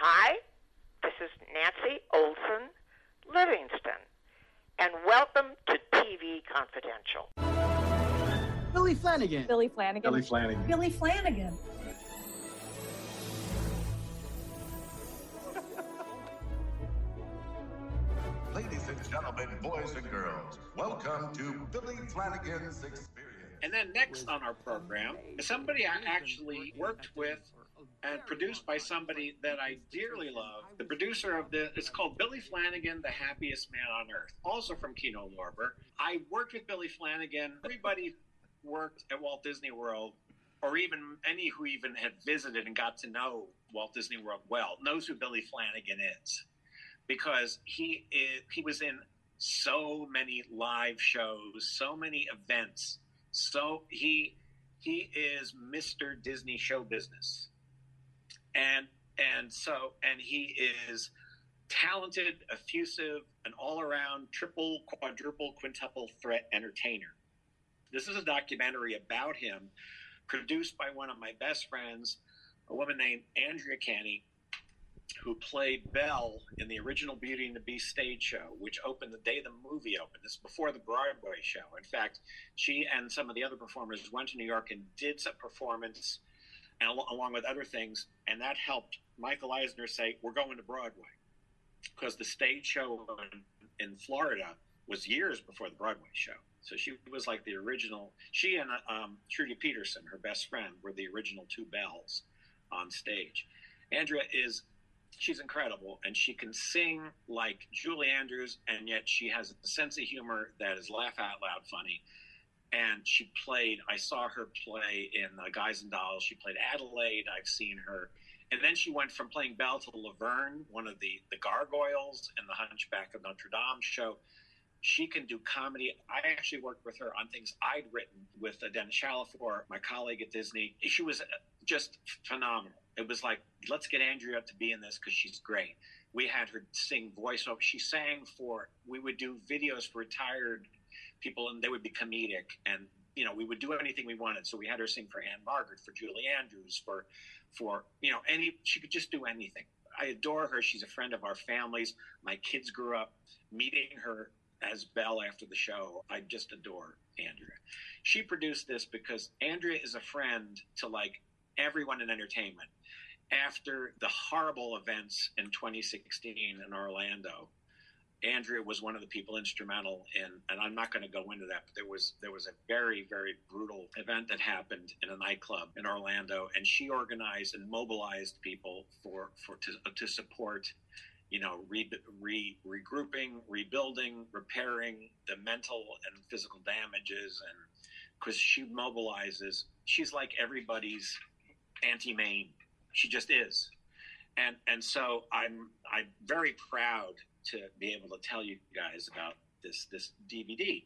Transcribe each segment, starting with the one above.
Hi, this is Nancy Olson Livingston, and welcome to TV Confidential. Billy Flanigan. Billy Flanigan. Billy Flanigan. Billy Flanigan. Ladies and gentlemen, boys and girls, welcome to Billy Flanigan's Experience. And then next on our program is somebody I actually worked with and produced by somebody that I dearly love. The producer of the it's called Billy Flanigan, the happiest man on earth, also from Kino Lorber. I worked with Billy Flanigan. Everybody worked at Walt Disney World, or even any who even had visited and got to know Walt Disney World well, knows who Billy Flanigan is. Because he is, he was in so many live shows, so many events. So he he is Mr. Disney show business and and so and he is talented, effusive, an all-around triple, quadruple, quintuple threat entertainer. This is a documentary about him, produced by one of my best friends, a woman named Andrea Canny, who played Belle in the original Beauty and the Beast stage show, which opened the day the movie opened. This is before the Broadway show. In fact, she and some of the other performers went to New York and did some performance and al- along with other things, and that helped Michael Eisner say, "We're going to Broadway," because the stage show in, in Florida was years before the Broadway show. So she was like the original. She and um, Trudy Peterson, her best friend, were the original two Belles on stage. Andrea is she's incredible and she can sing like Julie Andrews and yet she has a sense of humor that is laugh out loud funny and she played. I saw her play in uh, Guys and Dolls. She played Adelaide. I've seen her, and then she went from playing Belle to Laverne, one of the the gargoyles in the Hunchback of Notre Dame show. She can do comedy. I actually worked with her on things I'd written with uh, Dennis Chalifour, my colleague at Disney. She was uh, just phenomenal. It was like, let's get Andrea to be in this because she's great. We had her sing voiceover. She sang for. We would do videos for retired people and they would be comedic and you know we would do anything we wanted. So we had her sing for Ann-Margret for julie andrews for for you know any she could just do anything. I adore her. She's a friend of our families. My kids grew up meeting her as belle after the show. I just adore andrea. She produced this because andrea is a friend to like everyone in entertainment. After the horrible events in 2016 in orlando Andrea was one of the people instrumental in, and I'm not going to go into that, but there was there was a very very brutal event that happened in a nightclub in Orlando, and she organized and mobilized people for for to, to support, you know, re, re, regrouping, rebuilding, repairing the mental and physical damages, and because she mobilizes, she's like everybody's Auntie Mame. She just is, and and so I'm I'm very proud to be able to tell you guys about this this DVD.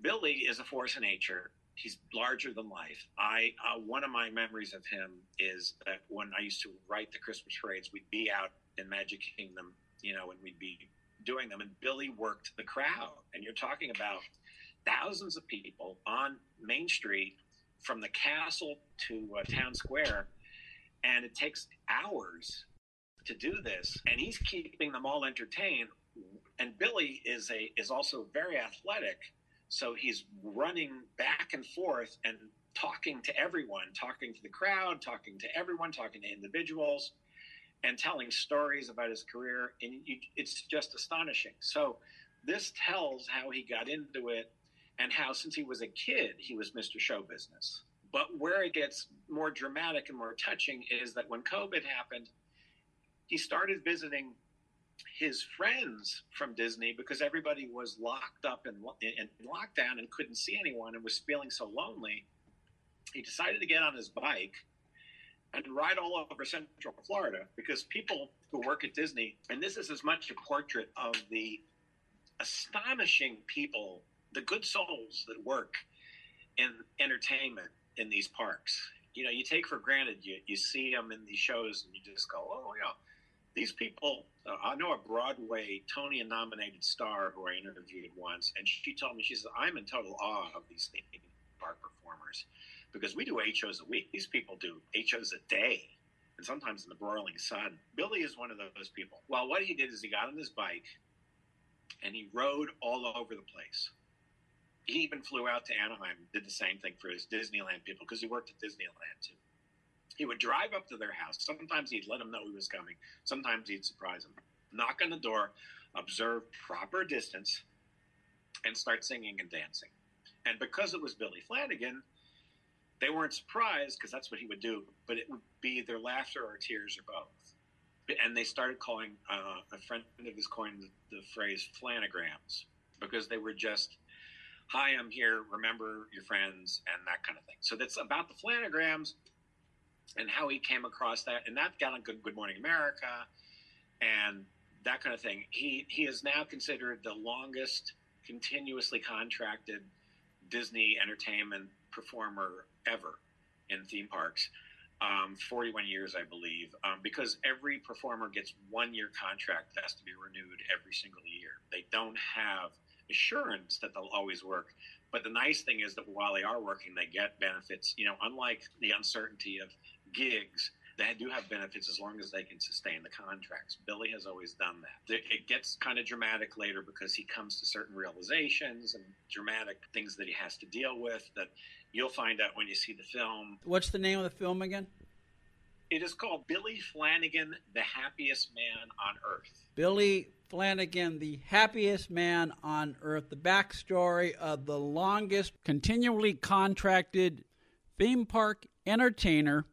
Billy is a force of nature. He's larger than life. I uh, one of my memories of him is that when I used to write the Christmas parades, we'd be out in Magic Kingdom, you know, and we'd be doing them, and Billy worked the crowd. And you're talking about thousands of people on Main Street from the castle to uh, Town Square, and it takes hours to do this, and he's keeping them all entertained. And Billy is a is also very athletic, so he's running back and forth and talking to everyone, talking to the crowd, talking to everyone, talking to individuals, and telling stories about his career. And it's just astonishing. So, this tells how he got into it and how, since he was a kid, he was Mr. Show Business. But where it gets more dramatic and more touching is that when COVID happened, he started visiting his friends from Disney because everybody was locked up in, in, lockdown and couldn't see anyone and was feeling so lonely. He decided to get on his bike and ride all over Central Florida because people who work at Disney, and this is as much a portrait of the astonishing people, the good souls that work in entertainment in these parks. You know, you take for granted you, you see them in these shows and you just go, oh, yeah. These people, uh, I know a Broadway Tony nominated star who I interviewed once, and she told me, she said, I'm in total awe of these theme park performers because we do eight shows a week. These people do eight shows a day and sometimes in the broiling sun. Billy is one of those people. Well, what he did is he got on his bike and he rode all over the place he even flew out to Anaheim, did the same thing for his Disneyland people because he worked at Disneyland too. He would drive up to their house. Sometimes he'd let them know he was coming. Sometimes he'd surprise them. Knock on the door, observe proper distance, and start singing and dancing. And because it was Billy Flanigan, they weren't surprised because that's what he would do. But it would be either laughter or tears or both. And they started calling uh, a friend of his coined the, the phrase flanograms because they were just hi, I'm here, remember your friends, and that kind of thing. So that's about the flanograms and how he came across that. And that got on Good, Good Morning America and that kind of thing. He, he is now considered the longest continuously contracted Disney entertainment performer ever in theme parks. Um, 41 years, I believe, um, because every performer gets one year contract that has to be renewed every single year. They don't have assurance that they'll always work. But the nice thing is that while they are working, they get benefits. You know, unlike the uncertainty of gigs, they do have benefits as long as they can sustain the contracts. Billy has always done that. It gets kind of dramatic later because he comes to certain realizations and dramatic things that he has to deal with that you'll find out when you see the film. What's the name of the film again? It is called Billy Flanigan, the Happiest Man on Earth. Billy Flanigan, the happiest man on earth, the backstory of the longest continually contracted theme park entertainer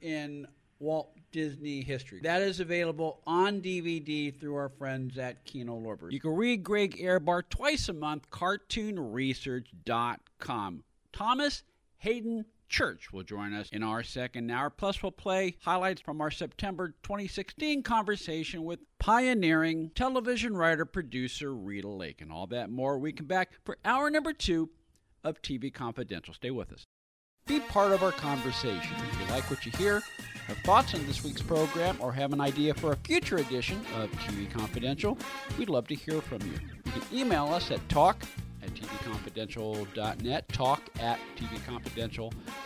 in Walt Disney history. That is available on DVD through our friends at Kino Lorber. You can read Greg Ehrbar twice a month, cartoonresearch.com. Thomas Haden Church will join us in our second hour. Plus, we'll play highlights from our September 2016 conversation with pioneering television writer producer Rita Lakin. And all that more. We come back for hour number two of TV Confidential. Stay with us. Be part of our conversation. If you like what you hear, have thoughts on this week's program, or have an idea for a future edition of TV Confidential, we'd love to hear from you. You can email us at talk at tvconfidential.net, talk at tvconfidential.net.